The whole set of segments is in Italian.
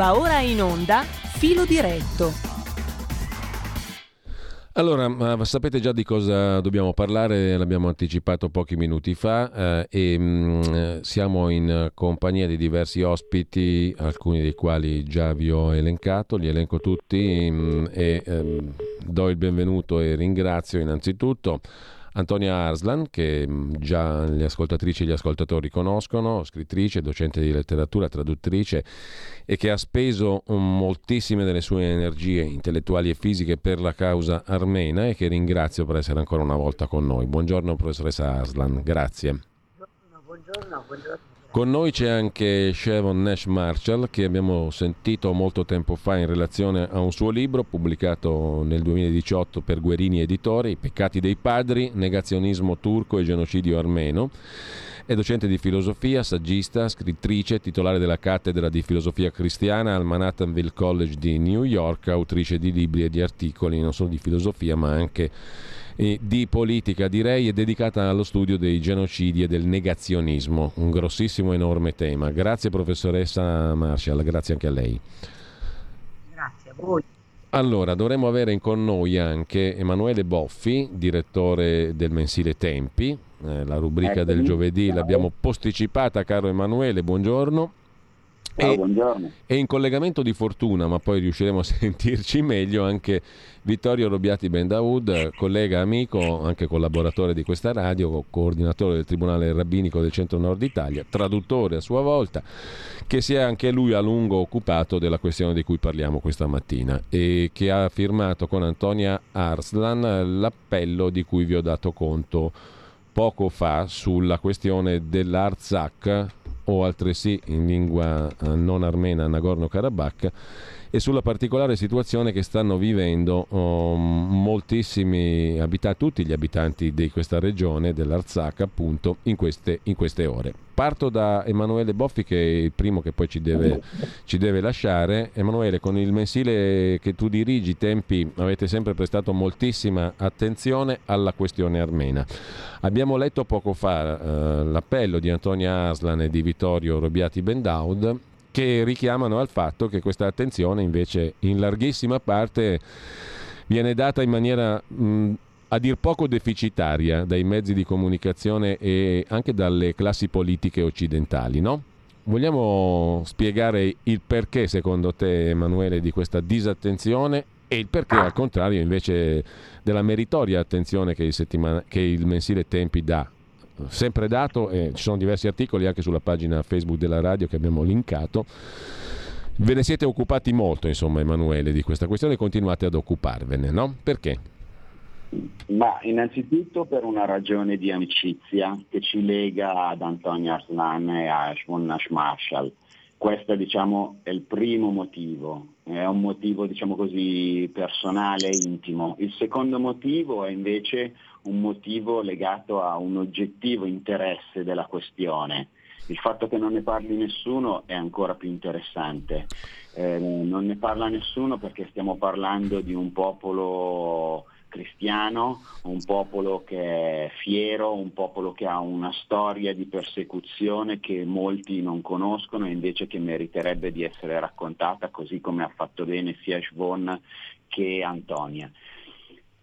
Va ora in onda Filo diretto. Allora, sapete già di cosa dobbiamo parlare, l'abbiamo anticipato pochi minuti fa eh, e mh, mm, siamo in compagnia di diversi ospiti, alcuni dei quali già vi ho elencato, li elenco tutti mh, mm, e ehm, do il benvenuto e ringrazio innanzitutto Antonia Arslan, che mm, già le ascoltatrici e gli ascoltatori conoscono, scrittrice, docente di letteratura, traduttrice e che ha speso mm, moltissime delle sue energie intellettuali e fisiche per la causa armena e che ringrazio per essere ancora una volta con noi. Buongiorno professoressa Arslan, grazie. Buongiorno, buongiorno. Con noi c'è anche Shevon Nash Marshall che abbiamo sentito molto tempo fa in relazione a un suo libro pubblicato nel 2018 per Guerini Editori, I peccati dei padri, negazionismo turco e genocidio armeno. È docente di filosofia, saggista, scrittrice, titolare della cattedra di filosofia cristiana al Manhattanville College di New York, autrice di libri e di articoli non solo di filosofia ma anche di politica, direi, è dedicata allo studio dei genocidi e del negazionismo, un grossissimo, enorme tema. Grazie professoressa Marshall, grazie anche a lei. Grazie a voi. Allora, dovremmo avere con noi anche Emanuele Boffi, direttore del mensile Tempi, eh, la rubrica del giovedì l'abbiamo posticipata, caro Emanuele, buongiorno. Ciao, e, buongiorno. E in collegamento di fortuna, ma poi riusciremo a sentirci meglio, anche Vittorio Robiati Bendaud, collega, amico, anche collaboratore di questa radio, coordinatore del Tribunale Rabbinico del Centro Nord Italia, traduttore a sua volta, che si è anche lui a lungo occupato della questione di cui parliamo questa mattina e che ha firmato con Antonia Arslan l'appello di cui vi ho dato conto poco fa sulla questione dell'Arzak o altresì in lingua eh, non armena Nagorno-Karabakh e sulla particolare situazione che stanno vivendo um, moltissimi abitanti, tutti gli abitanti di questa regione, dell'Arzak appunto, in queste, in queste ore. Parto da Emanuele Boffi che è il primo che poi ci deve, ci deve lasciare. Emanuele, con il mensile che tu dirigi, tempi, avete sempre prestato moltissima attenzione alla questione armena. Abbiamo letto poco fa eh, l'appello di Antonia Aslan e di Vittorio Robiati Bendaud che richiamano al fatto che questa attenzione invece in larghissima parte viene data in maniera mh, a dir poco deficitaria dai mezzi di comunicazione e anche dalle classi politiche occidentali, no? Vogliamo spiegare il perché, secondo te, Emanuele, di questa disattenzione e il perché, al contrario, invece della meritoria attenzione che il, che il mensile Tempi dà sempre dato e ci sono diversi articoli anche sulla pagina Facebook della radio che abbiamo linkato. Ve ne siete occupati molto, insomma, Emanuele, di questa questione e continuate ad occuparvene, no? Perché? Ma innanzitutto per una ragione di amicizia che ci lega ad Antonio Arslan e a Shmonash Marshall. Questo diciamo, è il primo motivo, è un motivo diciamo così, personale, intimo. Il secondo motivo è invece un motivo legato a un oggettivo interesse della questione. Il fatto che non ne parli nessuno è ancora più interessante. Eh, non ne parla nessuno perché stiamo parlando di un popolo cristiano, un popolo che è fiero, un popolo che ha una storia di persecuzione che molti non conoscono e invece che meriterebbe di essere raccontata, così come ha fatto bene sia Svon che Antonia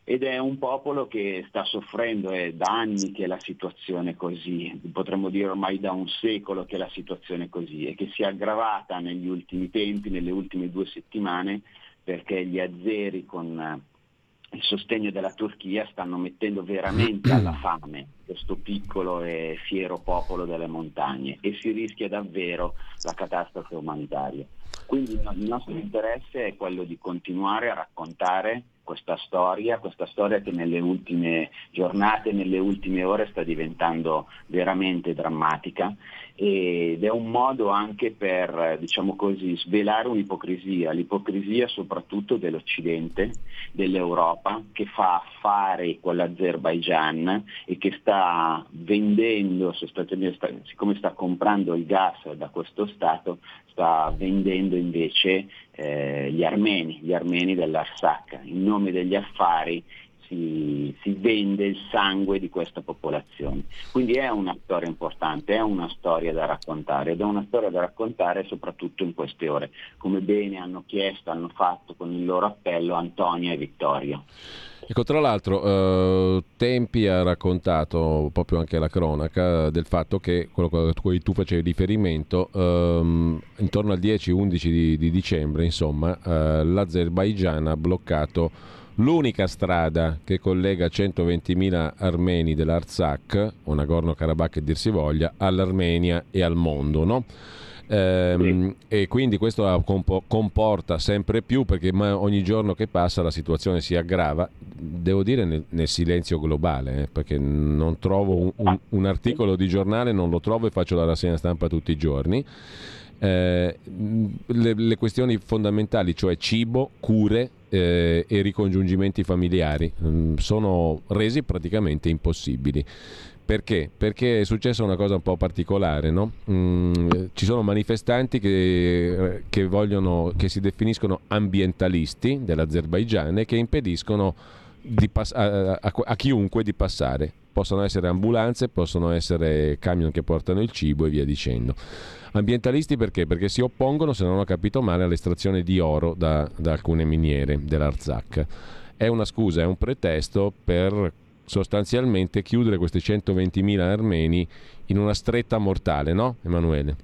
ed è un popolo che sta soffrendo, è da anni che la situazione è così, potremmo dire ormai da un secolo che la situazione è così e che si è aggravata negli ultimi tempi, nelle ultime due settimane, perché gli azzeri con eh, il sostegno della Turchia stanno mettendo veramente alla fame questo piccolo e fiero popolo delle montagne e si rischia davvero la catastrofe umanitaria. Quindi il nostro interesse è quello di continuare a raccontare questa storia, questa storia che nelle ultime giornate, nelle ultime ore sta diventando veramente drammatica ed è un modo anche per, diciamo così, svelare un'ipocrisia, l'ipocrisia soprattutto dell'Occidente, dell'Europa, che fa affari con l'Azerbaigian e che sta vendendo, siccome sta comprando il gas da questo Stato, sta vendendo invece eh, gli armeni, gli armeni dell'Arsacca. In nome degli affari si, si, vende il sangue di questa popolazione. Quindi è una storia importante, è una storia da raccontare ed è una storia da raccontare soprattutto in queste ore, come bene hanno chiesto, hanno fatto con il loro appello Antonia e Vittorio. Ecco, tra l'altro, eh, Tempi ha raccontato proprio anche la cronaca del fatto che quello a cui tu facevi riferimento, ehm, intorno al 10-11 di, di, dicembre, insomma, eh, l'Azerbaigian ha bloccato l'unica strada che collega 120.000 armeni dell'Artsakh, o Nagorno-Karabakh che dir si voglia, all'Armenia e al mondo, no? Ehm, sì. E quindi questo comporta sempre più, perché ogni giorno che passa la situazione si aggrava, devo dire nel, nel silenzio globale, eh, perché non trovo un, un, un, articolo di giornale, non lo trovo e faccio la rassegna stampa tutti i giorni. Eh, le, le, questioni fondamentali, cioè cibo, cure eh, e ricongiungimenti familiari, mh, mm, sono resi praticamente impossibili. Perché? Perché è successa una cosa un po' particolare, no? mm, ci sono manifestanti che, che, vogliono, che si definiscono ambientalisti dell'Azerbaigian e che impediscono pass- a, a, a, chiunque di passare. Possono essere ambulanze, possono essere camion che portano il cibo e via dicendo. Ambientalisti perché? Perché si oppongono, se non ho capito male, all'estrazione di oro da, da alcune miniere dell'Arzak. È una scusa, è un pretesto per sostanzialmente chiudere questi 120.000 armeni in una stretta mortale, no Emanuele?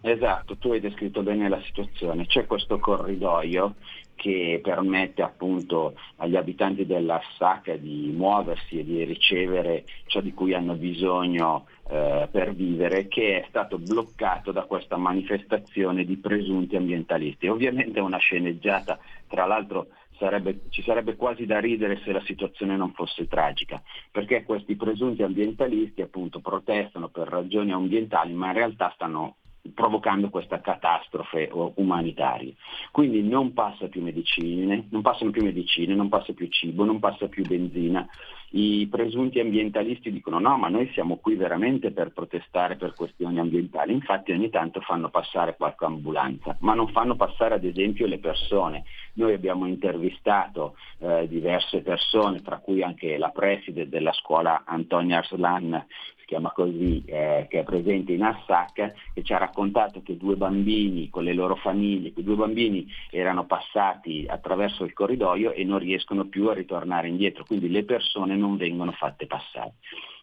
Esatto, tu hai descritto bene la situazione. C'è questo corridoio che permette appunto agli abitanti dell'Arsac di muoversi e di ricevere ciò di cui hanno bisogno eh, per vivere, che è stato bloccato da questa manifestazione di presunti ambientalisti. Ovviamente è una sceneggiata, tra l'altro Sarebbe, ci sarebbe quasi da ridere se la situazione non fosse tragica, perché questi presunti ambientalisti appunto protestano per ragioni ambientali, ma in realtà stanno provocando questa catastrofe umanitaria. Quindi non passa più medicine, non passano più medicine, non passa più cibo, non passa più benzina. I presunti ambientalisti dicono no, ma noi siamo qui veramente per protestare per questioni ambientali. Infatti ogni tanto fanno passare qualche ambulanza, ma non fanno passare ad esempio le persone. Noi abbiamo intervistato eh, diverse persone, tra cui anche la preside della scuola Antonia Arslan chiama così, eh, che è presente in Assac, che ci ha raccontato che due bambini con le loro famiglie, che due bambini erano passati attraverso il corridoio e non riescono più a ritornare indietro, quindi le persone non vengono fatte passare.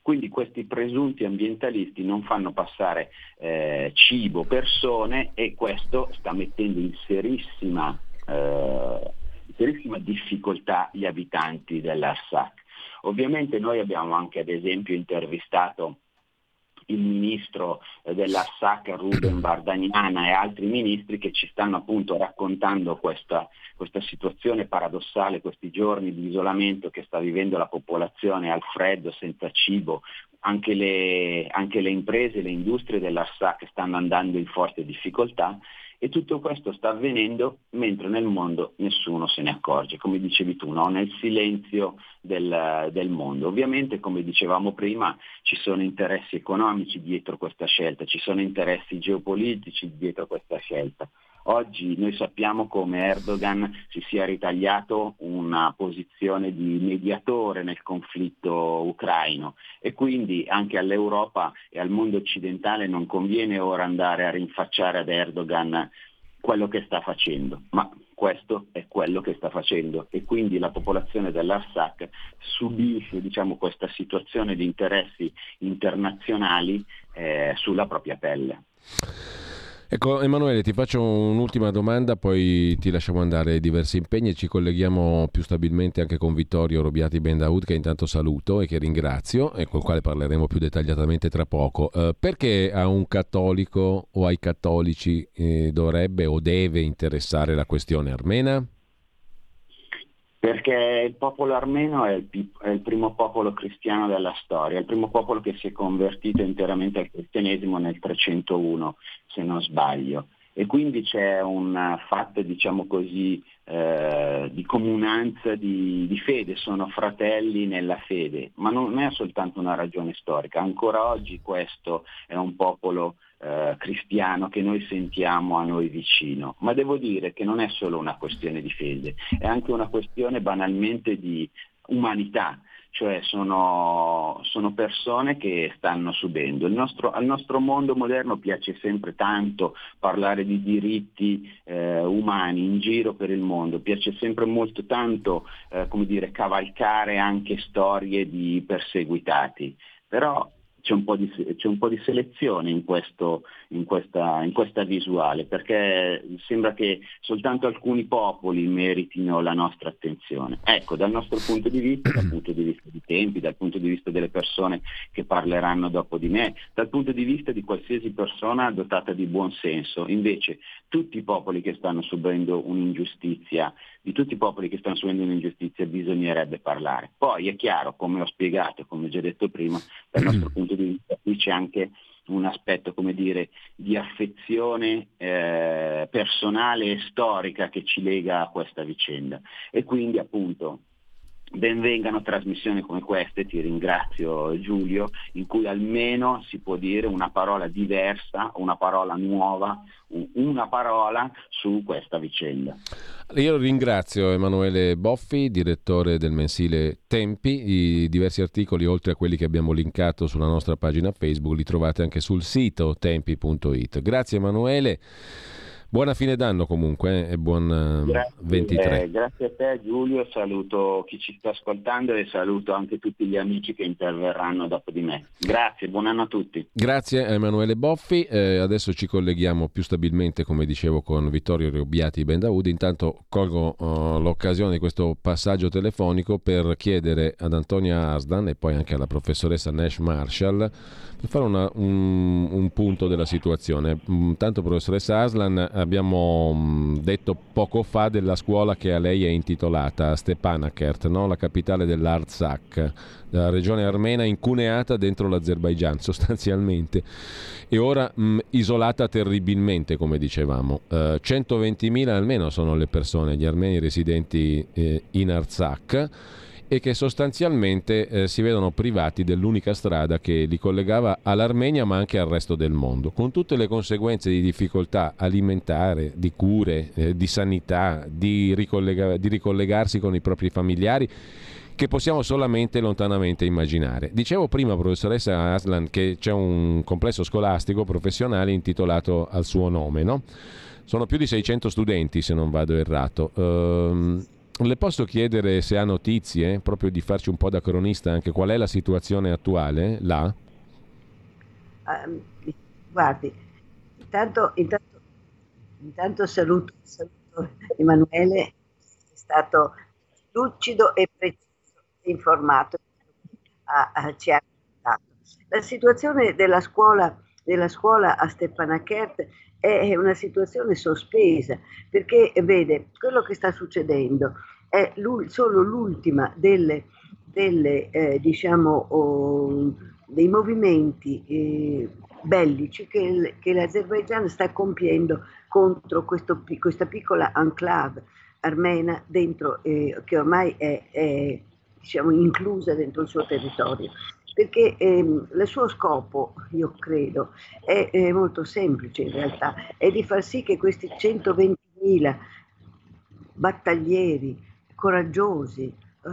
Quindi questi presunti ambientalisti non fanno passare eh, cibo, persone e questo sta mettendo in serissima, eh, serissima difficoltà gli abitanti dell'Arsac. Ovviamente noi abbiamo anche ad esempio intervistato il ministro eh, della SAC Ruben Vardagnana e altri ministri che ci stanno appunto raccontando questa, questa, situazione paradossale, questi giorni di isolamento che sta vivendo la popolazione al freddo, senza cibo. Anche le, anche le imprese, le industrie della SAC stanno andando in forte difficoltà e tutto questo sta avvenendo mentre nel mondo nessuno se ne accorge, come dicevi tu, no? nel silenzio del, del, mondo. Ovviamente, come dicevamo prima, ci sono interessi economici dietro questa scelta, ci sono interessi geopolitici dietro questa scelta. Oggi noi sappiamo come Erdogan si sia ritagliato una posizione di mediatore nel conflitto ucraino e quindi anche all'Europa e al mondo occidentale non conviene ora andare a rinfacciare ad Erdogan quello che sta facendo, ma questo è quello che sta facendo e quindi la popolazione dell'Arsac subisce diciamo, questa situazione di interessi internazionali eh, sulla propria pelle. Ecco Emanuele, ti faccio un'ultima domanda, poi ti lasciamo andare ai diversi impegni e ci colleghiamo più stabilmente anche con Vittorio Robiati Bendaud, che intanto saluto e che ringrazio e con il quale parleremo più dettagliatamente tra poco. Eh, perché a un cattolico o ai cattolici eh, dovrebbe o deve interessare la questione armena? Perché il popolo armeno è il, è il, primo popolo cristiano della storia, è il primo popolo che si è convertito interamente al cristianesimo nel 301, se non sbaglio. E quindi c'è un fatto, diciamo così, eh, di comunanza di, di, fede, sono fratelli nella fede, ma non è soltanto una ragione storica, ancora oggi questo è un popolo eh, cristiano che noi sentiamo a noi vicino, ma devo dire che non è solo una questione di fede, è anche una questione banalmente di umanità, cioè sono, sono, persone che stanno subendo. Nostro, al nostro mondo moderno piace sempre tanto parlare di diritti eh, umani in giro per il mondo, piace sempre molto tanto eh, dire, cavalcare anche storie di perseguitati, però c'è un po' di, un po di selezione in, questo, in, questa, in, questa, visuale, perché sembra che soltanto alcuni popoli meritino la nostra attenzione. Ecco, dal nostro punto di vista, dal punto di vista di tempi, dal punto di vista delle persone che parleranno dopo di me, dal punto di vista di qualsiasi persona dotata di buon senso, invece tutti i popoli che stanno subendo un'ingiustizia di tutti i popoli che stanno subendo un'ingiustizia bisognerebbe parlare. Poi è chiaro, come ho spiegato, come ho già detto prima, dal nostro punto di vista qui c'è anche un aspetto, come dire, di affezione eh, personale e storica che ci lega a questa vicenda. E quindi appunto benvengano trasmissioni come queste, ti ringrazio Giulio, in cui almeno si può dire una parola diversa, una parola nuova, una parola su questa vicenda. Io ringrazio Emanuele Boffi, direttore del mensile Tempi. I diversi articoli, oltre a quelli che abbiamo linkato sulla nostra pagina Facebook, li trovate anche sul sito tempi.it. Grazie Emanuele. Buona fine d'anno comunque eh, e buon eh, grazie, 23. Eh, grazie a te Giulio, saluto chi ci sta ascoltando e saluto anche tutti gli amici che interverranno dopo di me. Grazie, buon anno a tutti. Grazie a Emanuele Boffi, eh, adesso ci colleghiamo più stabilmente come dicevo con Vittorio Robbiati Bendaudi, intanto colgo uh, l'occasione di questo passaggio telefonico per chiedere ad Antonia Asdan e poi anche alla professoressa Nash Marshall fare una, un, un, punto della situazione. Intanto professoressa Aslan abbiamo mm, detto poco fa della scuola che a lei è intitolata, Stepanakert, no? la capitale dell'Artsakh, la regione armena incuneata dentro l'Azerbaigian sostanzialmente e ora mh, mm, isolata terribilmente come dicevamo. Eh, 120.000 almeno sono le persone, gli armeni residenti eh, in Artsakh e che sostanzialmente eh, si vedono privati dell'unica strada che li collegava all'Armenia ma anche al resto del mondo, con tutte le conseguenze di difficoltà alimentare, di cure, eh, di sanità, di, ricollega- di ricollegarsi con i propri familiari che possiamo solamente lontanamente immaginare. Dicevo prima, professoressa Aslan, che c'è un complesso scolastico professionale intitolato al suo nome, no? Sono più di 600 studenti, se non vado errato. Ehm, le posso chiedere se ha notizie, proprio di farci un po' da cronista, anche qual è la situazione attuale là? Um, guardi, intanto, intanto, intanto saluto, saluto, Emanuele, è stato lucido e preciso e informato, ci ha aiutato. La situazione della scuola, della scuola a Stepanakert è una situazione sospesa, perché vede, quello che sta succedendo è solo l'ultima delle, delle eh, diciamo, oh, dei movimenti eh, bellici che, che l'Azerbaigian sta compiendo contro questo, questa piccola enclave armena dentro, eh, che ormai è, è diciamo, inclusa dentro il suo territorio perché ehm, il suo scopo, io credo, è, è, molto semplice in realtà, è di far sì che questi 120.000 battaglieri coraggiosi, eh,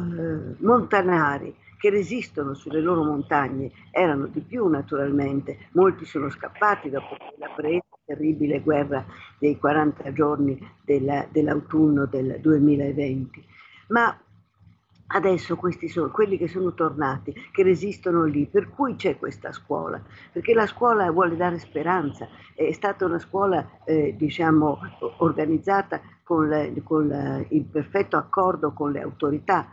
montanari, che resistono sulle loro montagne, erano di più naturalmente, molti sono scappati dopo la presa terribile guerra dei 40 giorni della, dell'autunno del 2020, ma Adesso questi sono quelli che sono tornati, che resistono lì, per cui c'è questa scuola, perché la scuola vuole dare speranza, è stata una scuola eh, diciamo organizzata con, con il perfetto accordo con le autorità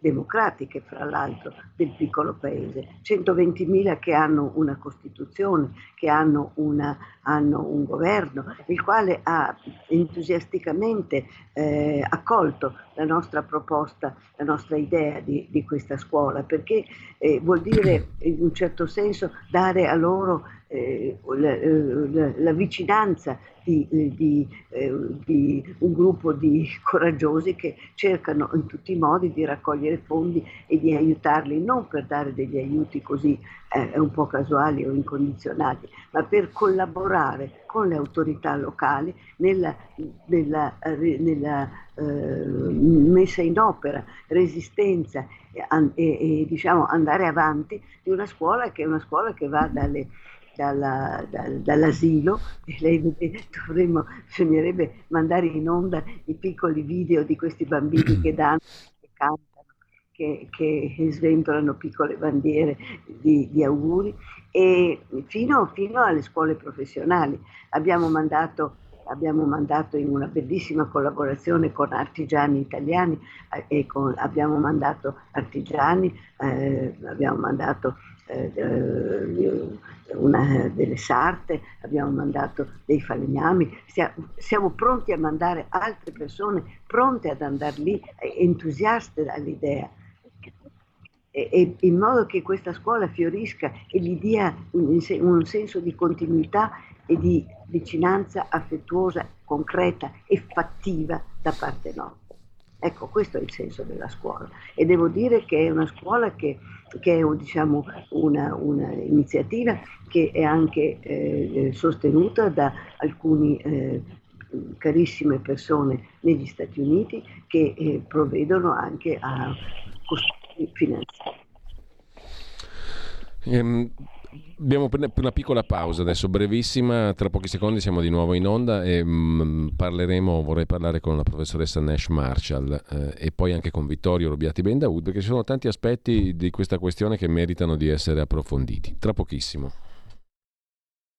democratiche, fra l'altro, del piccolo paese. 120.000 che hanno una Costituzione, che hanno, una, hanno un governo, il quale ha entusiasticamente eh, accolto la nostra proposta, la nostra idea di, di questa scuola, perché eh, vuol dire in un certo senso dare a loro eh, la, la, la, vicinanza di, di, eh, di, un gruppo di coraggiosi che cercano in tutti i modi di raccogliere fondi e di aiutarli, non per dare degli aiuti così eh, un po' casuali o incondizionati, ma per collaborare con le autorità locali nella, nella, eh, nella eh, messa in opera, resistenza e, e, e diciamo andare avanti di una scuola che è una scuola che va dalle dalla, da, dall'asilo e lei dovremmo, bisognerebbe mandare in onda i piccoli video di questi bambini che danno, che cantano, che, che sventolano piccole bandiere di, di auguri e fino, fino, alle scuole professionali. Abbiamo mandato, abbiamo mandato in una bellissima collaborazione con artigiani italiani eh, con, abbiamo mandato artigiani, eh, abbiamo mandato eh, una delle sarte, abbiamo mandato dei falegnami, siamo pronti a mandare altre persone pronte ad andare lì, entusiaste dall'idea. E, in modo che questa scuola fiorisca e gli dia un, un senso di continuità e di vicinanza affettuosa, concreta e fattiva da parte nostra. Ecco, questo è il senso della scuola e devo dire che è una scuola che, che è diciamo, una, una, iniziativa che è anche eh, sostenuta da alcune eh, carissime persone negli Stati Uniti che eh, provvedono anche a costi finanziari. Um, Abbiamo una piccola pausa adesso, brevissima, tra pochi secondi siamo di nuovo in onda e mm, parleremo, vorrei parlare con la professoressa Nash Marshall eh, e poi anche con Vittorio Robiati Bendaud perché ci sono tanti aspetti di questa questione che meritano di essere approfonditi. Tra pochissimo.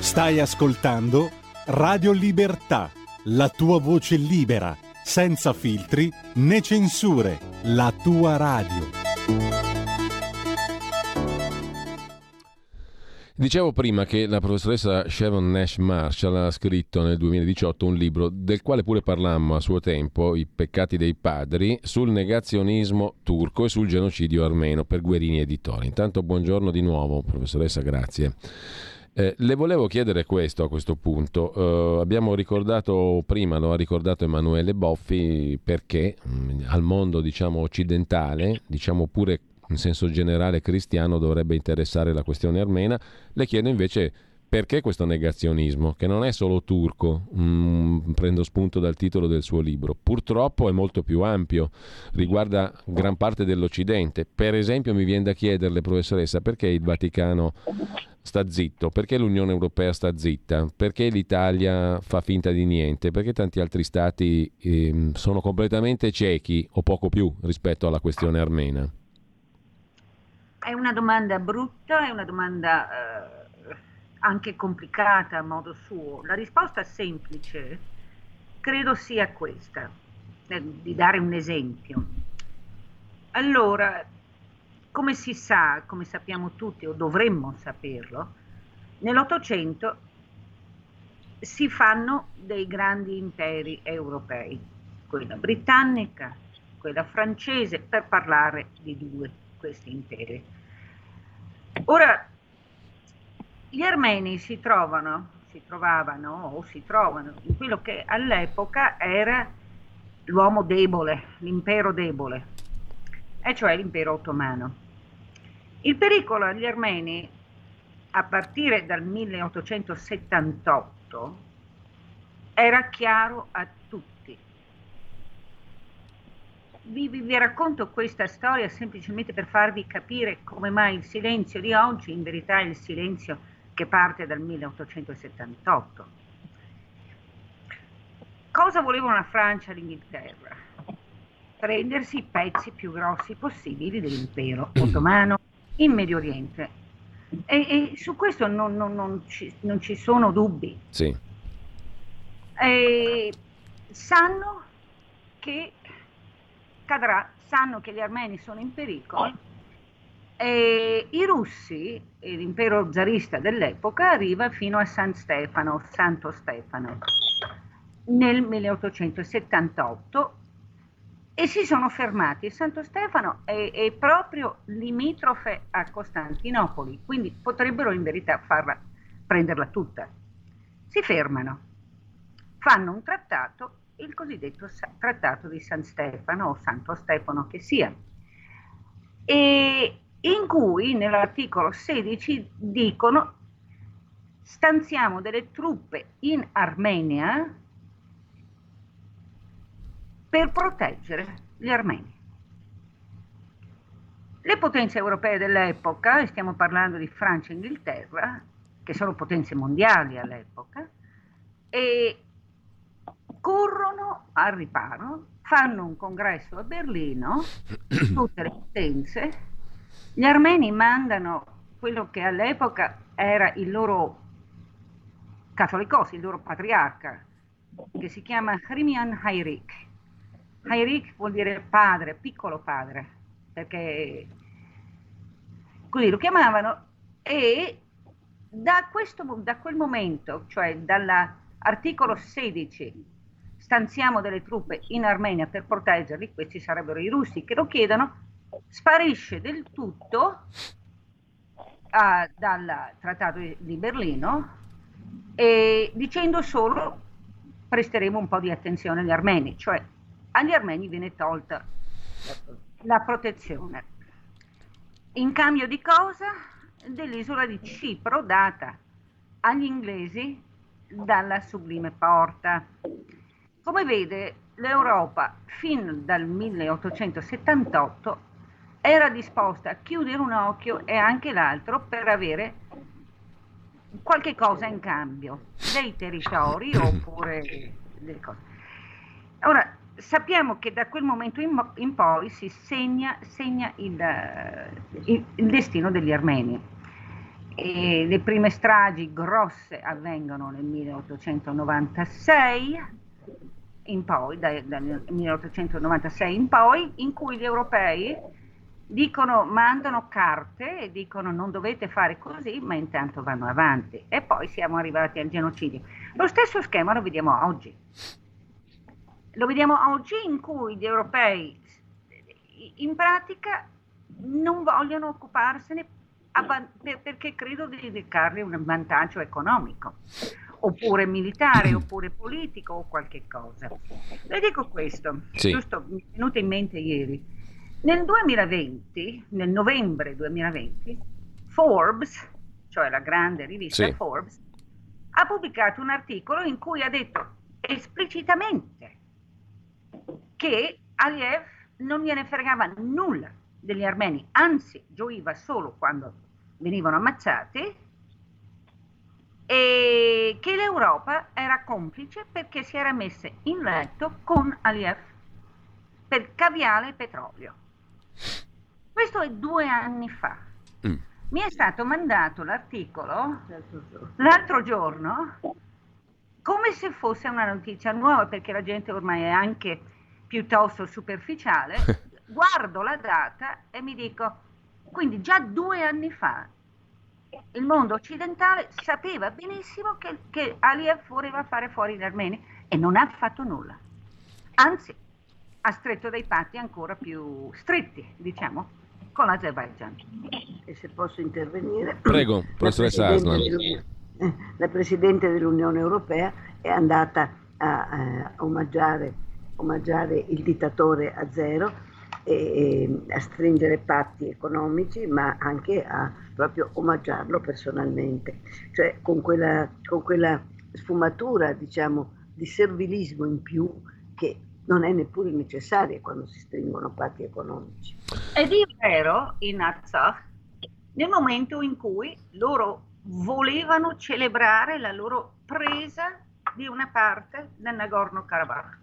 Stai ascoltando Radio Libertà, la tua voce libera, senza filtri né censure, la tua radio. Dicevo prima che la professoressa Sharon Nash Marshall ha scritto nel 2018 un libro del quale pure parlammo a suo tempo, I peccati dei padri, sul negazionismo turco e sul genocidio armeno per Guerini Editore. Intanto buongiorno di nuovo, professoressa, grazie. Eh, le volevo chiedere questo a questo punto. Uh, abbiamo ricordato prima, lo ha ricordato Emanuele Boffi, perché mh, mm, al mondo diciamo, occidentale, diciamo pure in senso generale cristiano, dovrebbe interessare la questione armena. Le chiedo invece perché questo negazionismo, che non è solo turco, mm, prendo spunto dal titolo del suo libro, purtroppo è molto più ampio, riguarda gran parte dell'Occidente. Per esempio mi viene da chiederle, professoressa, perché il Vaticano sta zitto? Perché l'Unione Europea sta zitta? Perché l'Italia fa finta di niente? Perché tanti altri stati eh, sono completamente ciechi o poco più rispetto alla questione armena? È una domanda brutta, è una domanda eh, anche complicata a modo suo. La risposta semplice credo sia questa, eh, di dare un esempio. Allora, come si sa, come sappiamo tutti o dovremmo saperlo, nell'Ottocento si fanno dei grandi imperi europei, quella britannica, quella francese, per parlare di due questi imperi. Ora, gli armeni si trovano, si trovavano o si trovano in quello che all'epoca era l'uomo debole, l'impero debole, e cioè l'impero ottomano. Il pericolo agli armeni a partire dal 1878 era chiaro a tutti. Vi, vi, vi, racconto questa storia semplicemente per farvi capire come mai il silenzio di oggi in verità è il silenzio che parte dal 1878. Cosa volevano la Francia e l'Inghilterra? prendersi i pezzi più grossi possibili dell'impero ottomano in Medio Oriente. E, e su questo non, non, non, ci, non, ci, sono dubbi. Sì. Sanno che cadrà, sanno che gli armeni sono in pericolo e i russi, l'impero zarista dell'epoca, arriva fino a San Stefano, Santo Stefano, nel 1878 e si sono fermati. Santo Stefano è, è, proprio limitrofe a Costantinopoli, quindi potrebbero in verità farla, prenderla tutta. Si fermano, fanno un trattato, il cosiddetto trattato di San Stefano o Santo Stefano che sia, in cui nell'articolo 16 dicono stanziamo delle truppe in Armenia per proteggere gli armeni. Le potenze europee dell'epoca, e stiamo parlando di Francia e Inghilterra, che sono potenze mondiali all'epoca, e corrono al riparo, fanno un congresso a Berlino, tutte le potenze, gli armeni mandano quello che all'epoca era il loro cattolicos, il loro patriarca, che si chiama Hrimian Hayrik, Hayrik vuol dire padre, piccolo padre, perché così lo chiamavano e da, questo, da quel momento, cioè dall'articolo 16, stanziamo delle truppe in Armenia per proteggerli, questi sarebbero i russi che lo chiedono, sparisce del tutto uh, dal trattato di Berlino e dicendo solo presteremo un po' di attenzione agli armeni, cioè agli armeni viene tolta la protezione. In cambio di cosa? Dell'isola di Cipro data agli inglesi dalla Sublime Porta. Come vede, l'Europa fin dal 1878 era disposta a chiudere un occhio e anche l'altro per avere qualche cosa in cambio, dei territori oppure delle cose. Ora, sappiamo che da quel momento in, in poi si segna, segna il, il, il, destino degli armeni. E le prime stragi grosse avvengono nel 1896 in poi, dal, dal 1896 in poi, in cui gli europei dicono, mandano carte e dicono non dovete fare così, ma intanto vanno avanti. E poi siamo arrivati al genocidio. Lo stesso schema lo vediamo oggi. Lo vediamo oggi in cui gli europei in pratica non vogliono occuparsene perché credo di dedicargli un vantaggio economico oppure militare oppure politico o qualche cosa. Le dico questo, sì. giusto mi è venuto in mente ieri. Nel 2020, nel novembre 2020, Forbes, cioè la grande rivista sì. Forbes, ha pubblicato un articolo in cui ha detto esplicitamente che Aliyev non gliene fregava nulla degli armeni, anzi gioiva solo quando venivano ammazzati e che l'Europa era complice perché si era messa in letto con Aliyev per caviale e petrolio. Questo è due anni fa. Mm. Mi è stato mandato l'articolo l'altro giorno come se fosse una notizia nuova perché la gente ormai è anche piuttosto superficiale, guardo la data e mi dico, quindi già due anni fa il mondo occidentale sapeva benissimo che, che Aliyev voleva fare fuori gli armeni e non ha fatto nulla. Anzi, ha stretto dei patti ancora più stretti, diciamo, con l'Azerbaijan. E se posso intervenire. Prego, professoressa Aslan. La Presidente dell'Unione Europea è andata a, a omaggiare omaggiare il dittatore a zero e, a stringere patti economici, ma anche a proprio omaggiarlo personalmente, cioè con quella, con quella sfumatura, diciamo, di servilismo in più che non è neppure necessaria quando si stringono patti economici. Ed è vero in Artsakh nel momento in cui loro volevano celebrare la loro presa di una parte del Nagorno-Karabakh.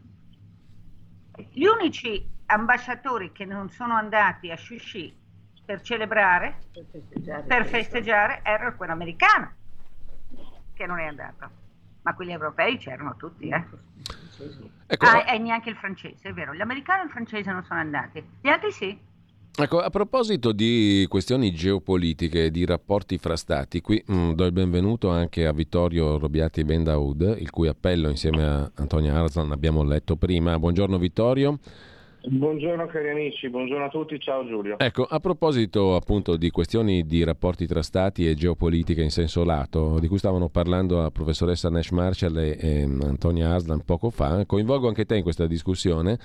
Gli unici ambasciatori che non sono andati a Shushi per celebrare, per festeggiare, per festeggiare era quello americano che non è andato. Ma quelli europei c'erano tutti, eh. Ecco, Ah, e neanche il francese, è vero. Gli americani e il francese non sono andati. Gli altri sì. Ecco, a proposito di questioni geopolitiche e di rapporti fra stati, qui mm, do il benvenuto anche a Vittorio Robiati Ben Daoud, il cui appello insieme a Antonia Arzan abbiamo letto prima. Buongiorno Vittorio. Buongiorno cari amici, buongiorno a tutti, ciao Giulio. Ecco, a proposito appunto di questioni di rapporti tra stati e geopolitica in senso lato, di cui stavano parlando la professoressa Nash Marshall e, e Antonia Arslan poco fa, coinvolgo anche te in questa discussione,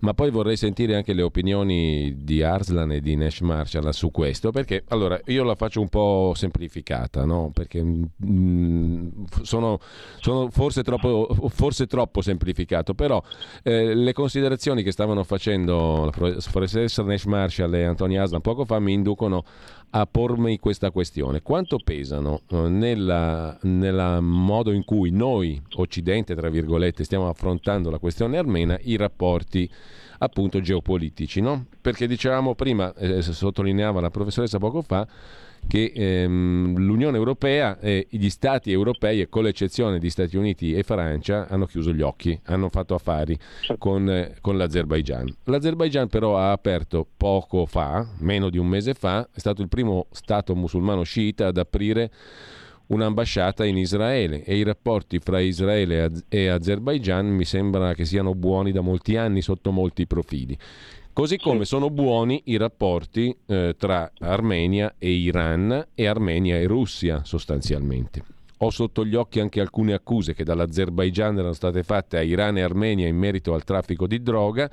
ma poi vorrei sentire anche le opinioni di Arslan e di Nash Marshall su questo, perché allora io la faccio un po' semplificata, no? Perché mm, sono, sono forse, troppo, forse troppo semplificato, però eh, le considerazioni che stavano facendo la professoressa Nash Marshall e Antonia Aslan poco fa mi inducono a pormi questa questione. Quanto pesano eh, nella modo in cui noi, Occidente, tra virgolette, stiamo affrontando la questione armena, i rapporti appunto geopolitici, no? Perché dicevamo prima, eh, sottolineava la professoressa poco fa, che ehm, l'Unione Europea e gli Stati europei, e con l'eccezione di Stati Uniti e Francia, hanno chiuso gli occhi, hanno fatto affari con, eh, con l'Azerbaigian. L'Azerbaigian però ha aperto poco fa, meno di un mese fa, è stato il primo Stato musulmano sciita ad aprire un'ambasciata in Israele e i rapporti fra Israele e Azerbaigian mi sembra che siano buoni da molti anni sotto molti profili. Così come sono buoni i rapporti eh, tra Armenia e Iran e Armenia e Russia sostanzialmente. Ho sotto gli occhi anche alcune accuse che dall'Azerbaigian erano state fatte a Iran e Armenia in merito al traffico di droga,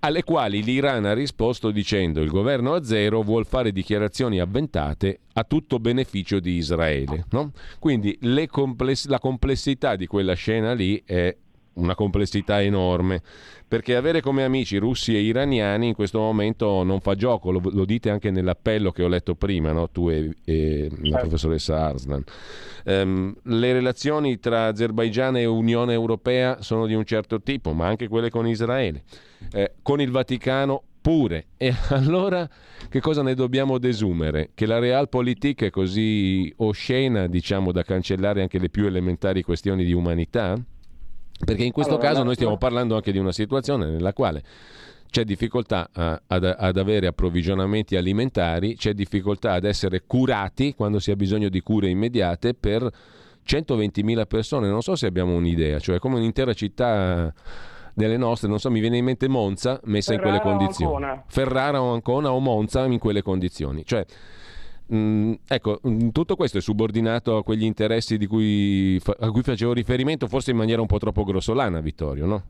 alle quali l'Iran ha risposto dicendo il governo azero vuol fare dichiarazioni avventate a tutto beneficio di Israele. No? Quindi compless- la complessità di quella scena lì è una complessità enorme, perché avere come amici russi e iraniani in questo momento non fa gioco, lo, lo dite anche nell'appello che ho letto prima, no? tu e, e la professoressa Arslan. Um, le relazioni tra Azerbaigian e Unione Europea sono di un certo tipo, ma anche quelle con Israele, eh, con il Vaticano pure. E allora che cosa ne dobbiamo desumere? Che la realpolitik è così oscena, diciamo, da cancellare anche le più elementari questioni di umanità? Perché in questo allora, caso noi stiamo parlando anche di una situazione nella quale c'è difficoltà a, ad, ad, avere approvvigionamenti alimentari, c'è difficoltà ad essere curati quando si ha bisogno di cure immediate per 120.000 persone. Non so se abbiamo un'idea, cioè come un'intera città delle nostre, non so, mi viene in mente Monza messa Ferrara in quelle condizioni. Ferrara o Ancona o Monza in quelle condizioni. Cioè, Mm, ecco, mm, tutto questo è subordinato a quegli interessi cui, a cui facevo riferimento, forse in maniera un po' troppo grossolana, Vittorio, no?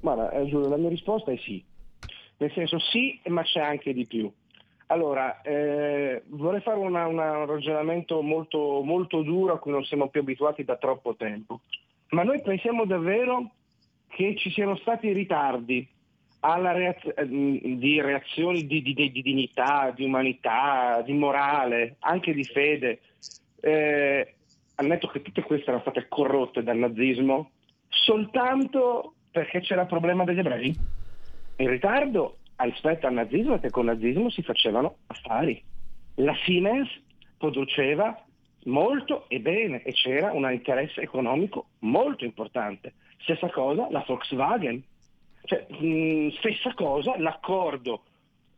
Guarda, eh, Giulio, la mia risposta è sì. Nel senso sì, ma c'è anche di più. Allora, eh, vorrei fare una, una, un ragionamento molto, molto duro a cui non siamo più abituati da troppo tempo. Ma noi pensiamo davvero che ci siano stati ritardi reaz- eh, di reazioni di, di, di, dignità, di umanità, di morale, anche di fede, eh, al che tutte queste erano state corrotte dal nazismo, soltanto perché c'era il problema degli ebrei? In ritardo rispetto al nazismo è che con il nazismo si facevano affari. La Siemens produceva molto e bene e c'era un interesse economico molto importante. Stessa cosa la Volkswagen, cioè, mh, stessa cosa, l'accordo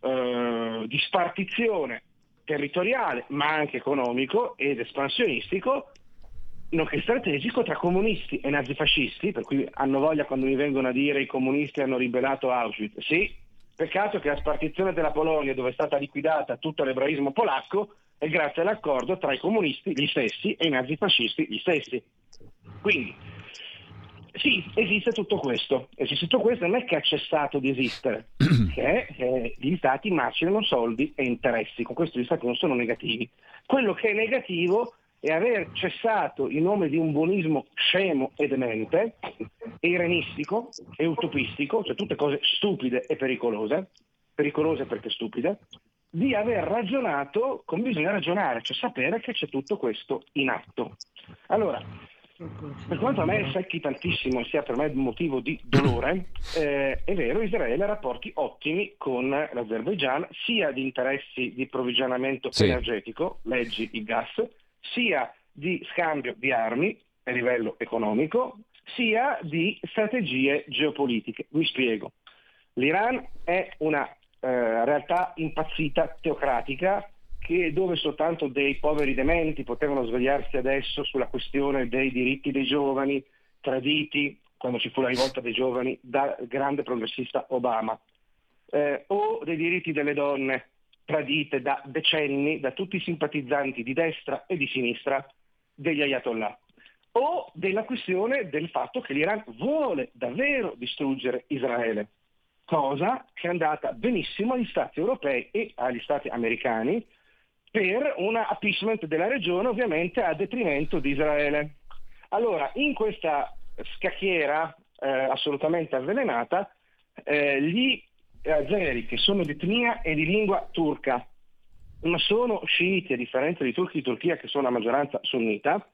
eh, di spartizione territoriale, ma anche economico ed espansionistico, nonché strategico tra comunisti e nazifascisti, per cui hanno voglia quando mi vengono a dire i comunisti hanno ribellato Auschwitz. Sì, peccato che la spartizione della Polonia, dove è stata liquidata tutto l'ebraismo polacco, è grazie all'accordo tra i comunisti gli stessi e i nazifascisti gli stessi. Quindi sì, esiste tutto questo. Esiste tutto questo, non è che ha cessato di esistere, che eh, gli stati macinano soldi e interessi, con questo gli stati non sono negativi. Quello che è negativo è aver cessato in nome di un buonismo scemo e demente, e irenistico e utopistico, cioè tutte cose stupide e pericolose, pericolose perché stupide, di aver ragionato come bisogna ragionare, cioè sapere che c'è tutto questo in atto. Allora, Per quanto a me secchi tantissimo e sia per me un motivo di dolore, eh, è vero, Israele ha rapporti ottimi con l'Azerbaigian, sia di interessi di approvvigionamento sì. energetico, leggi il gas, sia di scambio di armi a livello economico, sia di strategie geopolitiche. Mi spiego. L'Iran è una eh, realtà impazzita teocratica che dove soltanto dei poveri dementi potevano svegliarsi adesso sulla questione dei diritti dei giovani, traditi quando ci fu la rivolta dei giovani dal grande progressista Obama, eh, o dei diritti delle donne tradite da decenni da tutti i simpatizzanti di destra e di sinistra degli ayatollah, o della questione del fatto che l'Iran vuole davvero distruggere Israele, cosa che è andata benissimo agli stati europei e agli stati americani, per un appeasement della regione ovviamente a detrimento di Israele. Allora, in questa scacchiera eh, assolutamente avvelenata, eh, gli azeri che sono di etnia e di lingua turca, ma sono sciiti a differenza di turchi di Turchia che sono a maggioranza sunnita,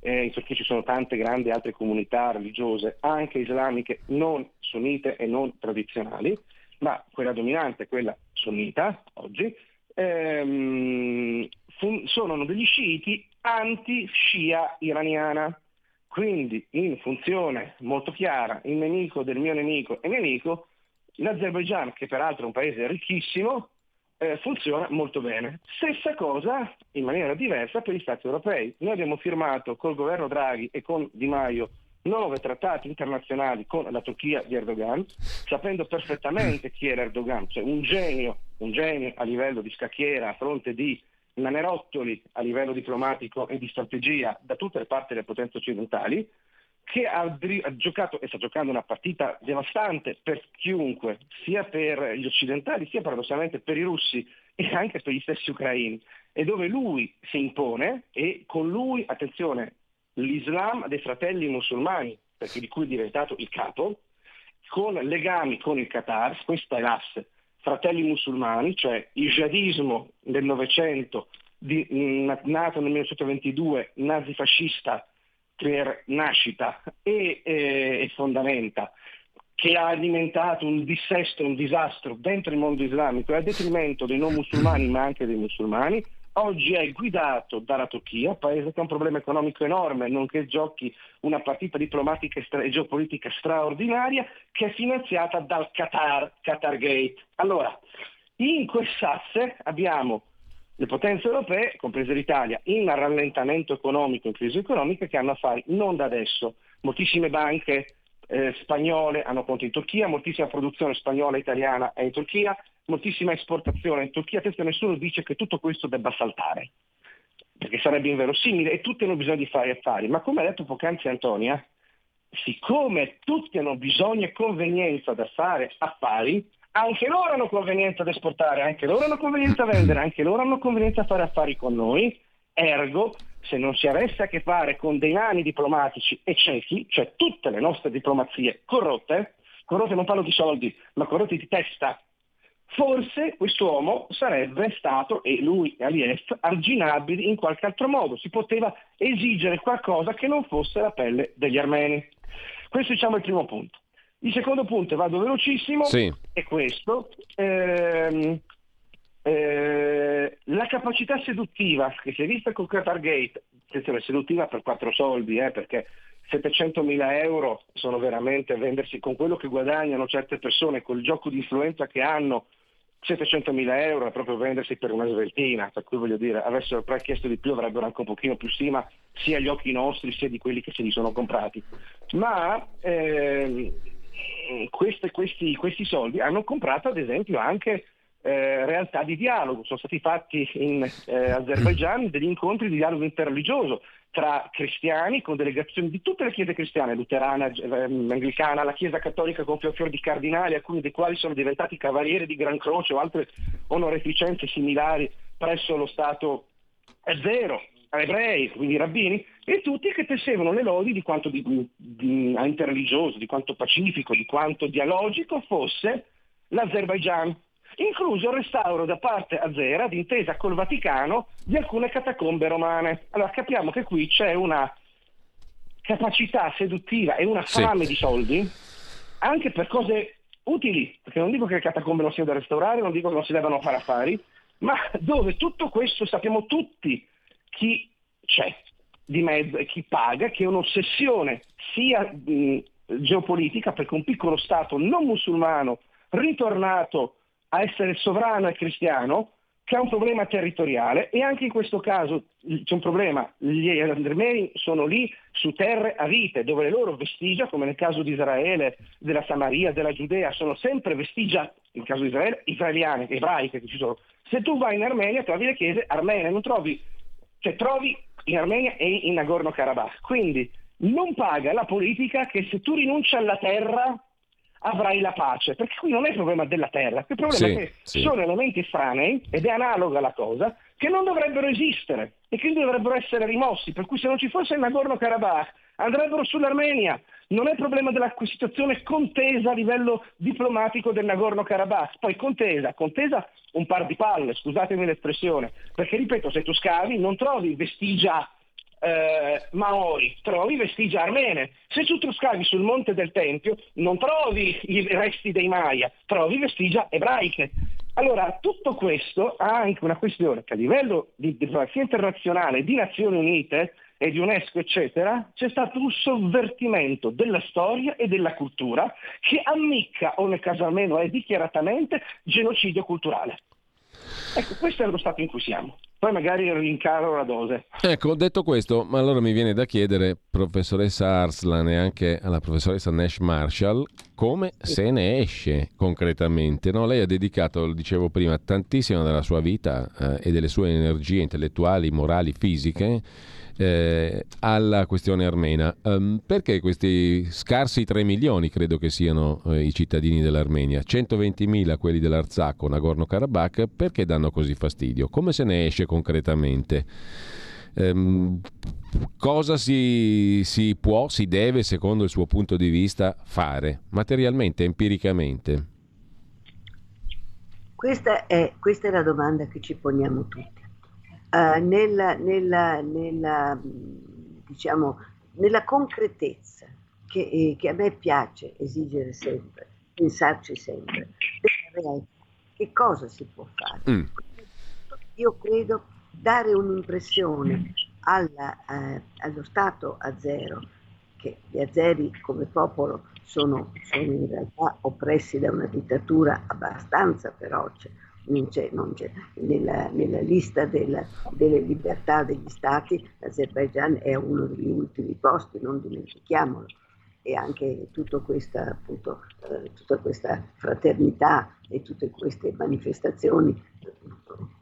eh, in Turchia ci sono tante grandi altre comunità religiose, anche islamiche non sunnite e non tradizionali, ma quella dominante è quella sunnita oggi, ehm, fun- sono degli sciiti anti-scia iraniana. Quindi in funzione molto chiara, il nemico del mio nemico è nemico, l'Azerbaigian, che peraltro è un paese ricchissimo, eh, funziona molto bene. Stessa cosa in maniera diversa per gli Stati europei. Noi abbiamo firmato col governo Draghi e con Di Maio nove trattati internazionali con la Turchia di Erdogan, sapendo perfettamente chi era Erdogan, cioè un genio, un genio a livello di scacchiera a fronte di nanerottoli a livello diplomatico e di strategia da tutte le parti delle potenze occidentali, che ha, ha, giocato e sta giocando una partita devastante per chiunque, sia per gli occidentali, sia paradossalmente per i russi e anche per gli stessi ucraini, e dove lui si impone e con lui, attenzione, l'Islam dei fratelli musulmani, perché di cui è diventato il capo, con legami con il Qatar, questa è l'asse, fratelli musulmani, cioè il jihadismo del Novecento, nato nel 1922, nazifascista per nascita e, e, e fondamenta, che ha alimentato un dissesto, un disastro dentro il mondo islamico a detrimento dei non musulmani ma anche dei musulmani, oggi è guidato dalla Turchia, paese che ha un problema economico enorme, nonché giochi una partita diplomatica e geopolitica straordinaria che è finanziata dal Qatar, Qatar Gate. Allora, in quest'asse abbiamo le potenze europee, comprese l'Italia, in rallentamento economico, in crisi economica, che hanno affari non da adesso. Moltissime banche eh, spagnole hanno conti in Turchia, moltissima produzione spagnola e italiana è in Turchia, moltissima esportazione in Turchia, adesso nessuno dice che tutto questo debba saltare, perché sarebbe inverosimile e tutti hanno bisogno di fare affari, ma come ha detto poc'anzi Antonia, siccome tutti hanno bisogno e convenienza da fare affari, anche loro hanno convenienza ad esportare, anche loro hanno convenienza a vendere, anche loro hanno convenienza a fare affari con noi, ergo se non si avesse a che fare con dei nani diplomatici e ciechi, cioè tutte le nostre diplomazie corrotte, corrotte non parlo di soldi, ma corrotte di testa, forse quest'uomo sarebbe stato, e lui e Aliyev, arginabili in qualche altro modo. Si poteva esigere qualcosa che non fosse la pelle degli armeni. Questo diciamo è il primo punto. Il secondo punto, vado velocissimo, sì. è questo. Ehm, eh, la capacità seduttiva che si è vista con Qatar Gate, attenzione, seduttiva per quattro soldi, eh, perché 700 mila euro sono veramente vendersi con quello che guadagnano certe persone, col gioco di influenza che hanno, 700 mila euro è proprio vendersi per una sveltina, per cui voglio dire, avessero chiesto di più avrebbero anche un pochino più stima sia agli occhi nostri sia di quelli che se li sono comprati. Ma ehm, questi, questi, questi soldi hanno comprato ad esempio anche eh, realtà di dialogo. Sono stati fatti in eh, Azerbaijan degli incontri di dialogo interreligioso tra cristiani con delegazioni di tutte le chiese cristiane, luterana, eh, anglicana, la chiesa cattolica con fior fior di cardinali, alcuni dei quali sono diventati cavalieri di Gran Croce o altre onorificenze similari presso lo Stato zero, ebrei, quindi rabbini, e tutti che tessevano le lodi di quanto di, di, interreligioso, di quanto pacifico, di quanto dialogico fosse l'Azerbaigian incluso il restauro da parte azera, d'intesa col Vaticano, di alcune catacombe romane. Allora capiamo che qui c'è una capacità seduttiva e una fame sì. di soldi anche per cose utili, perché non dico che le catacombe non siano da restaurare, non dico che non si debbano fare affari, ma dove tutto questo sappiamo tutti chi c'è di mezzo e chi paga, che è un'ossessione sia mh, geopolitica, perché un piccolo Stato non musulmano ritornato a essere sovrano e cristiano, che ha un problema territoriale e anche in questo caso c'è un problema, gli armeni sono lì su terre a vite, dove le loro vestigia, come nel caso di Israele, della Samaria, della Giudea, sono sempre vestigia, nel caso di Israele, israeliane, ebraiche che ci sono. Se tu vai in Armenia trovi le chiese armene, non trovi, cioè trovi in Armenia e in Nagorno-Karabakh. Quindi non paga la politica che se tu rinunci alla terra avrai la pace, perché qui non è il problema della terra, il problema sì, è che sì. sono elementi estranei, ed è analoga la cosa, che non dovrebbero esistere e quindi dovrebbero essere rimossi, per cui se non ci fosse il Nagorno-Karabakh andrebbero sull'Armenia, non è il problema della situazione contesa a livello diplomatico del Nagorno-Karabakh, poi contesa, contesa un par di palle, scusatemi l'espressione, perché ripeto, se tu scavi non trovi vestigia eh, maori, trovi vestigia armene. Se tu scavi sul monte del Tempio non trovi i resti dei Maya, trovi vestigia ebraiche. Allora, tutto questo ha anche una questione che a livello di diplomazia internazionale, di Nazioni Unite e di UNESCO, eccetera, c'è stato un sovvertimento della storia e della cultura che ammicca, o nel caso almeno è dichiaratamente, genocidio culturale. Ecco, questo è lo stato in cui siamo. Poi magari rincaro la dose. Ecco, detto questo, ma allora mi viene da chiedere, professoressa Arslan e anche alla professoressa Nash Marshall, come se ne esce concretamente? No? Lei ha dedicato, lo dicevo prima, tantissimo della sua vita eh, e delle sue energie intellettuali, morali, fisiche eh, alla questione armena. Um, perché questi scarsi 3 milioni, credo che siano eh, i cittadini dell'Armenia, 120.000 quelli dell'Arzacco, Nagorno-Karabakh, perché danno così fastidio? Come se ne esce concretamente? Um, cosa si, si può, si deve, secondo il suo punto di vista, fare materialmente, empiricamente? Questa è, questa è la domanda che ci poniamo tutti nella, nella, nella, diciamo, nella concretezza che, eh, che, a me piace esigere sempre, pensarci sempre, che cosa si può fare. Mm. Io credo dare un'impressione alla, eh, allo Stato azero, che gli azeri come popolo sono, sono in realtà oppressi da una dittatura abbastanza feroce, non c'è, non c'è. Nella, nella, lista della, delle libertà degli stati l'Azerbaigian è uno degli ultimi posti, non dimentichiamolo. E anche questa, appunto, eh, tutta questa fraternità e tutte queste manifestazioni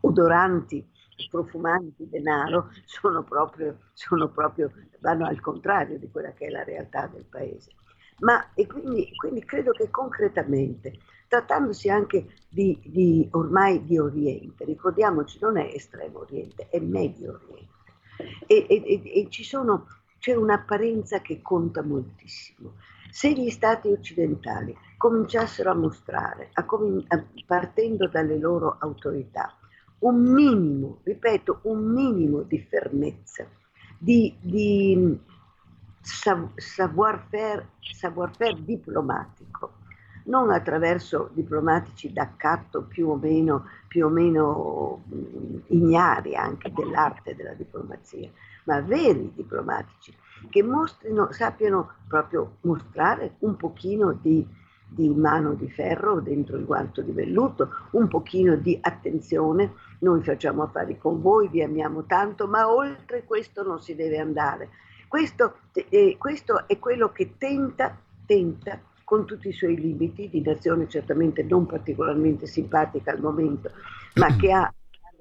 odoranti, profumanti denaro sono proprio, sono proprio, vanno al contrario di quella che è la realtà del paese. Ma e quindi, quindi credo che concretamente trattandosi anche di, di, ormai di Oriente, ricordiamoci non è estremo Oriente, è Medio Oriente. E, e, e sono, c'è un'apparenza che conta moltissimo. Se gli stati occidentali cominciassero a mostrare, a com- a, partendo dalle loro autorità, un minimo, ripeto, un minimo di fermezza, di, di savoir-faire, savoir-faire diplomatico, non attraverso diplomatici d'accatto più o meno, più o meno ignari anche dell'arte della diplomazia, ma veri diplomatici che mostrino, sappiano proprio mostrare un pochino di, di mano di ferro dentro il guanto di velluto, un pochino di attenzione, noi facciamo affari con voi, vi amiamo tanto, ma oltre questo non si deve andare. Questo, eh, questo è quello che tenta, tenta con tutti i suoi limiti, di nazione certamente non particolarmente simpatica al momento, ma che ha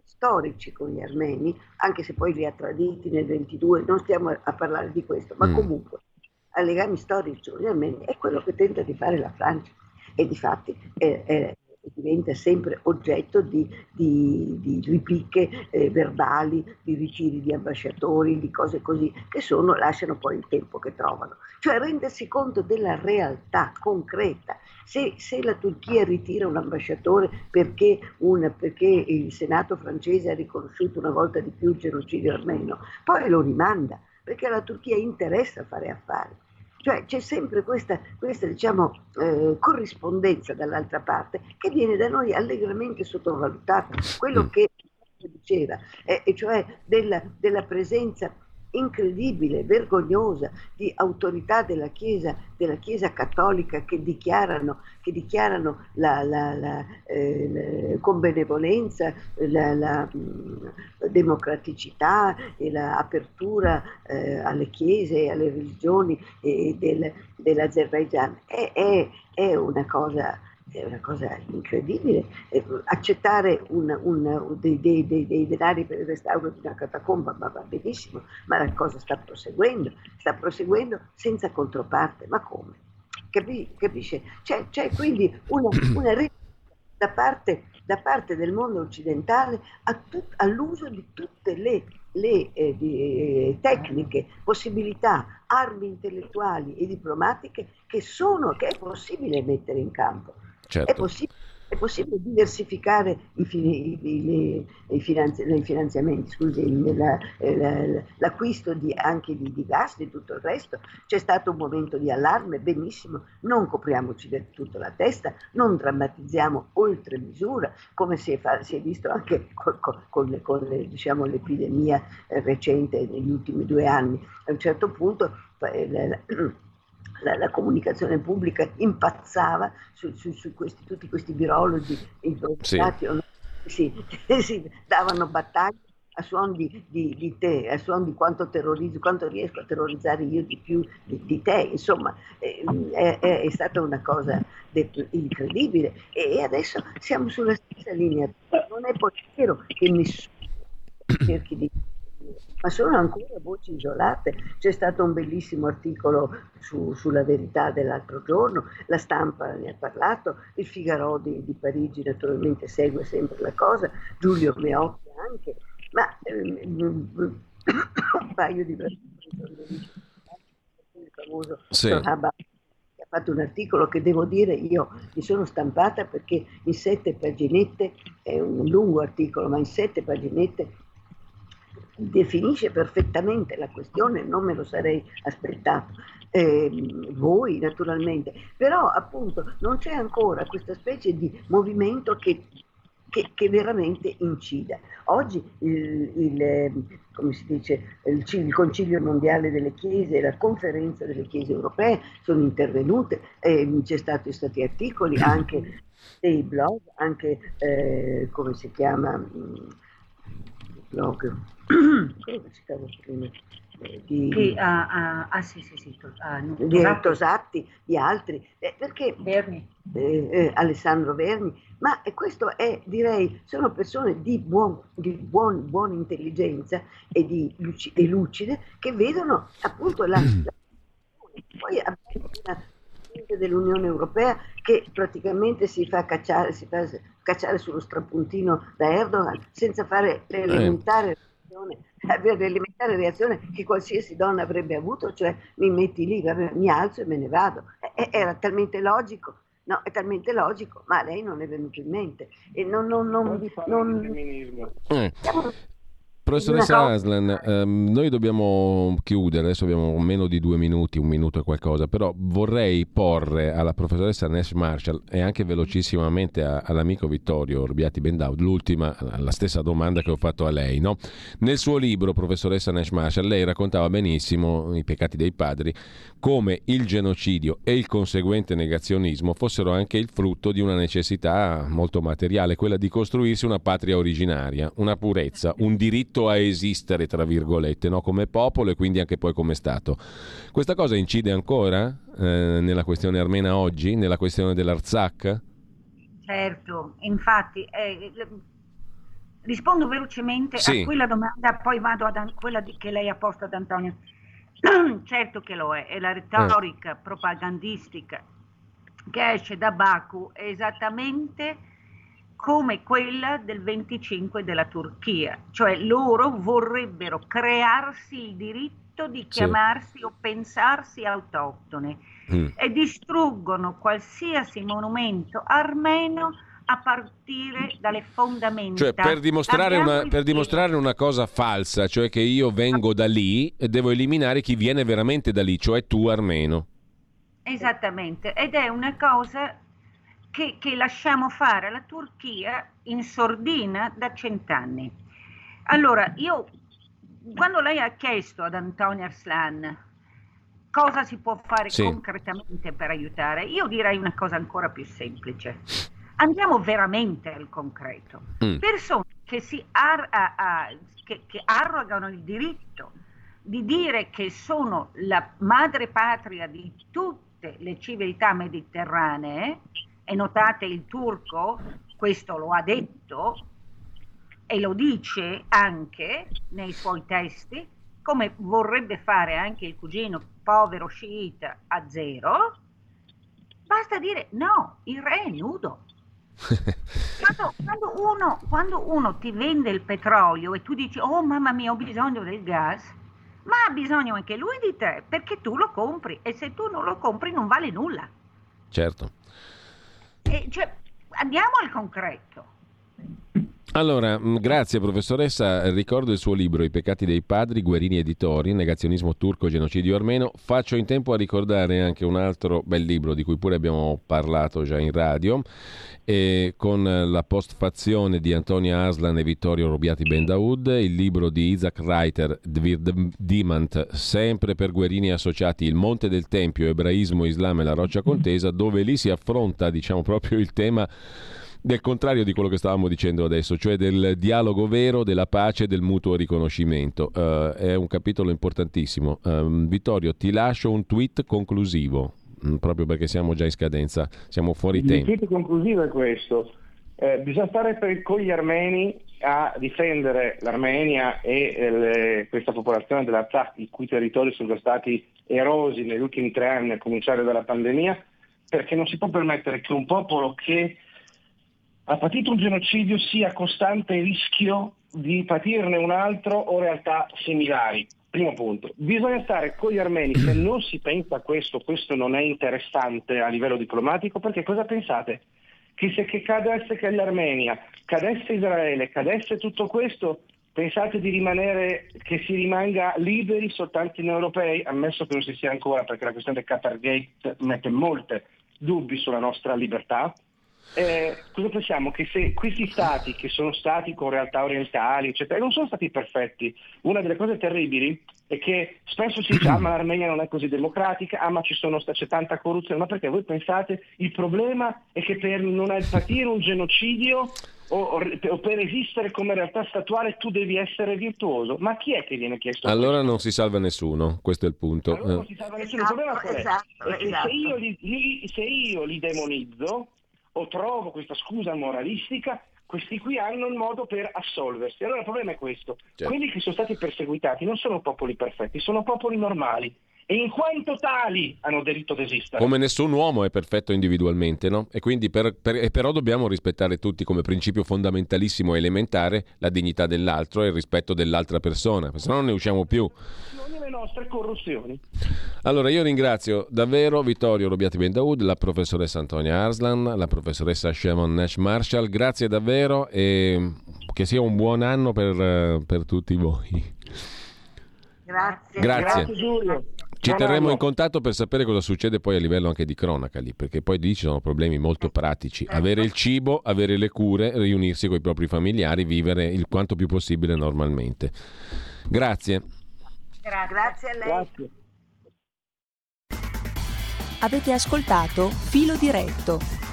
storici con gli armeni, anche se poi li ha traditi nel 22, non stiamo a parlare di questo, ma mm. comunque ha legami storici con gli armeni, è quello che tenta di fare la Francia e di fatti è, è, diventa sempre oggetto di, di, di ripicche eh, verbali, di ritiri di ambasciatori, di cose così, che sono, lasciano poi il tempo che trovano. Cioè rendersi conto della realtà concreta. Se, se la Turchia ritira un ambasciatore perché, un, perché il Senato francese ha riconosciuto una volta di più il genocidio armeno, poi lo rimanda perché alla Turchia interessa fare affari. Cioè c'è sempre questa, questa diciamo, eh, corrispondenza dall'altra parte che viene da noi allegramente sottovalutata. Quello mm. che diceva, eh, e cioè della, della presenza incredibile, vergognosa di autorità della Chiesa, della Chiesa cattolica che dichiarano, che dichiarano la, la, la, eh, con benevolenza la, mm, democraticità e l'apertura eh, alle chiese e alle religioni del, dell'Azerbaigian. È, è, è una cosa è una cosa incredibile. accettare un, un, dei, dei, dei, dei, denari per il restauro di una catacomba ma va benissimo, ma la cosa sta proseguendo, sta proseguendo senza controparte. Ma come? Capi, capisce? C'è, c'è, quindi una, una da parte, da parte, del mondo occidentale tut, all'uso di tutte le, le eh, di, eh, tecniche, possibilità, armi intellettuali e diplomatiche che, sono, che è possibile mettere in campo Certo. È, possibile, è, possibile, diversificare i, i, i, i finanzi, finanziamenti, scusi, la, la, l'acquisto di, anche di, di, gas, di tutto il resto. C'è stato un momento di allarme, benissimo, non copriamoci del tutto la testa, non drammatizziamo oltre misura, come si è, fa, si è visto anche con, con, con, con le, diciamo, l'epidemia eh, recente negli ultimi due anni. A un certo punto eh, la, la, comunicazione pubblica impazzava su, su, su questi, tutti questi virologi improvvisati, sì. sì, sì, davano battaglie a suon di, di, di, te, a suon di quanto terrorizzo, quanto riesco a terrorizzare io di più di, di te, insomma è, è, è, stata una cosa incredibile. E adesso siamo sulla stessa linea, non è poi vero che nessuno cerchi di ma sono ancora voci isolate. C'è stato un bellissimo articolo su, sulla verità dell'altro giorno, la stampa ne ha parlato, il Figaro di, di Parigi naturalmente segue sempre la cosa, Giulio Meotti anche, ma ehm, un paio di persone, il famoso sì. ha fatto un articolo che devo dire io mi sono stampata perché in sette paginette, è un lungo articolo, ma in sette paginette definisce perfettamente la questione, non me lo sarei aspettato. Eh, voi naturalmente, però appunto non c'è ancora questa specie di movimento che, che, che veramente incida. Oggi il, il, come si dice, il, il, Concilio Mondiale delle Chiese e la Conferenza delle Chiese Europee sono intervenute, eh, c'è stato stati articoli anche dei blog, anche eh, come si chiama, blog come citavo prima, eh, di, che, ah, ah, ah, sì, sì, sì, ah, no, di Tosatti, di altri, eh, perché Verni. Eh, eh, Alessandro Verni, ma questo è, direi, sono persone di, buon, di buon, buona intelligenza e, di, e lucide che vedono appunto la, la poi abbiamo una dell'Unione Europea che praticamente si fa cacciare, si fa cacciare sullo strapuntino da Erdogan senza fare l'elementare eh reazione, l'elementare reazione che qualsiasi donna avrebbe avuto, cioè mi metti lì, mi alzo e me ne vado. E, era talmente logico. No, è talmente logico, ma a lei non è venuto in mente. E non, non, non, non, non... Eh. Professoressa Aslan, ehm, noi dobbiamo chiudere, adesso abbiamo meno di due minuti, un minuto e qualcosa, però vorrei porre alla professoressa Nash Marshall e anche velocissimamente a, all'amico Vittorio Orbiati Bendaud l'ultima, la stessa domanda che ho fatto a lei. No? Nel suo libro, professoressa Nash Marshall, lei raccontava benissimo i peccati dei padri, come il genocidio e il conseguente negazionismo fossero anche il frutto di una necessità molto materiale, quella di costruirsi una patria originaria, una purezza, un diritto a esistere, tra virgolette, no? come popolo e quindi anche poi come Stato. Questa cosa incide ancora eh, nella questione armena oggi, nella questione dell'Arzak? Certo, infatti, eh, rispondo velocemente sì. a quella domanda, poi vado a quella di, che lei ha posto ad Antonio. certo che lo è, è la retorica eh. propagandistica che esce da Baku è esattamente come quella del 25 della Turchia, cioè loro vorrebbero crearsi il diritto di chiamarsi sì. o pensarsi autoctone mm. e distruggono qualsiasi monumento armeno a partire dalle fondamenta. Cioè, per dimostrare, una, per dimostrare, una, cosa falsa, cioè che io vengo da lì, devo eliminare chi viene veramente da lì, cioè tu armeno. Esattamente, ed è una cosa che, che lasciamo fare alla Turchia in sordina da cent'anni. Allora, io, quando lei ha chiesto ad Antonio Arslan cosa si può fare sì. concretamente per aiutare, io direi una cosa ancora più semplice Andiamo veramente al concreto. Mm. Persone che, si ar- a- a- che, che arrogano il diritto di dire che sono la madre patria di tutte le civiltà mediterranee, e notate il turco questo lo ha detto e lo dice anche nei suoi testi, come vorrebbe fare anche il cugino povero sciita a zero, basta dire no, il re è nudo quando, quando, uno, quando, uno, ti vende il petrolio e tu dici oh mamma mia ho bisogno del gas, ma ha bisogno anche lui di te perché tu lo compri e se tu non lo compri non vale nulla. Certo. E cioè, andiamo al concreto. Allora, mm, grazie professoressa. Ricordo il suo libro I peccati dei padri, Guerini Editori, Negazionismo turco, genocidio armeno. Faccio in tempo a ricordare anche un altro bel libro di cui pure abbiamo parlato già in radio, e con la postfazione di Antonia Aslan e Vittorio Robiati Bendaud, il libro di Isaac Reiter, Dvir Dimant, sempre per Guerini associati, Il Monte del Tempio, Ebraismo, Islam e la Roccia Contesa, dove lì si affronta diciamo proprio il tema del contrario di quello che stavamo dicendo adesso, cioè del dialogo vero, della pace e del mutuo riconoscimento. Uh, è un capitolo importantissimo. Um, Vittorio, ti lascio un tweet conclusivo, mm, proprio perché siamo già in scadenza, siamo fuori Il tempo. Il tweet conclusivo è questo. Eh, bisogna stare per, con gli armeni a difendere l'Armenia e eh, le, questa popolazione dell'Artsakh, i cui territori sono stati erosi negli ultimi tre anni, a cominciare dalla pandemia, perché non si può permettere che un popolo che ha patito un genocidio sia costante rischio di patirne un altro o realtà similari. Primo punto. Bisogna stare con gli armeni, se non si pensa a questo, questo non è interessante a livello diplomatico, perché cosa pensate? Che se che cadesse che l'Armenia, cadesse Israele, cadesse tutto questo, pensate di rimanere, che si rimanga liberi soltanto in europei, ammesso che non si sia ancora, perché la questione del Qatar Gate mette molti dubbi sulla nostra libertà, eh, cosa pensiamo? Che se questi stati che sono stati con realtà orientali, eccetera, non sono stati perfetti. Una delle cose terribili è che spesso si dice ah ma l'Armenia non è così democratica, ah ma ci sono, c'è tanta corruzione, ma perché voi pensate il problema è che per non patire un genocidio o, o, per esistere come realtà statuale tu devi essere virtuoso. Ma chi è che viene chiesto? Allora questo? non si salva nessuno, questo è il punto. Allora non si salva nessuno. Esatto, il problema qual è? Esatto, è esatto. Se, io li, li, se io li demonizzo, o trovo questa scusa moralistica, questi qui hanno il modo per assolversi. Allora il problema è questo. Certo. Quelli che sono stati perseguitati non sono popoli perfetti, sono popoli normali e in quanto tali hanno diritto ad esistere. Come nessun uomo è perfetto individualmente, no? E quindi per, per, però dobbiamo rispettare tutti come principio fondamentalissimo e elementare la dignità dell'altro e il rispetto dell'altra persona, se no non ne usciamo più. Le nostre corruzioni. Allora io ringrazio davvero Vittorio Robiati Bendaud, la professoressa Antonia Arslan, la professoressa Shemon Nash Marshall, grazie davvero e che sia un buon anno per, per tutti voi. Grazie. Grazie. Grazie Giulio. Ci terremo in contatto per sapere cosa succede poi a livello anche di cronaca lì, perché poi lì ci sono problemi molto pratici. Certo. Avere il cibo, avere le cure, riunirsi con i propri familiari, vivere il quanto più possibile normalmente. Grazie. Grazie a lei. Grazie. Avete ascoltato Filo Diretto